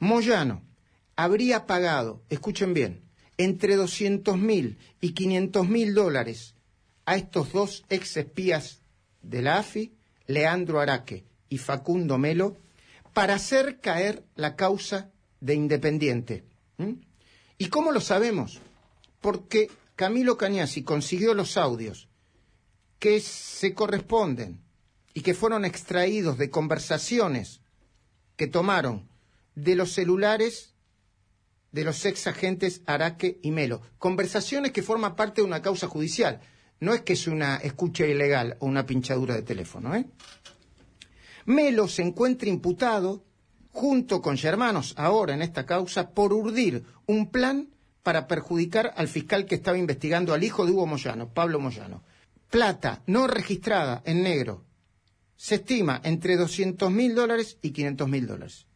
Moyano habría pagado, escuchen bien, entre 200 mil y 500 mil dólares a estos dos ex espías de la AFI, Leandro Araque y Facundo Melo, para hacer caer la causa de Independiente. ¿Y cómo lo sabemos? Porque Camilo Cañasi consiguió los audios que se corresponden y que fueron extraídos de conversaciones que tomaron de los celulares de los ex agentes Araque y Melo. Conversaciones que forman parte de una causa judicial. No es que es una escucha ilegal o una pinchadura de teléfono. ¿eh? Melo se encuentra imputado junto con Germanos ahora en esta causa por urdir un plan para perjudicar al fiscal que estaba investigando al hijo de Hugo Moyano, Pablo Moyano. Plata no registrada en negro se estima entre 200 mil dólares y 500 mil dólares.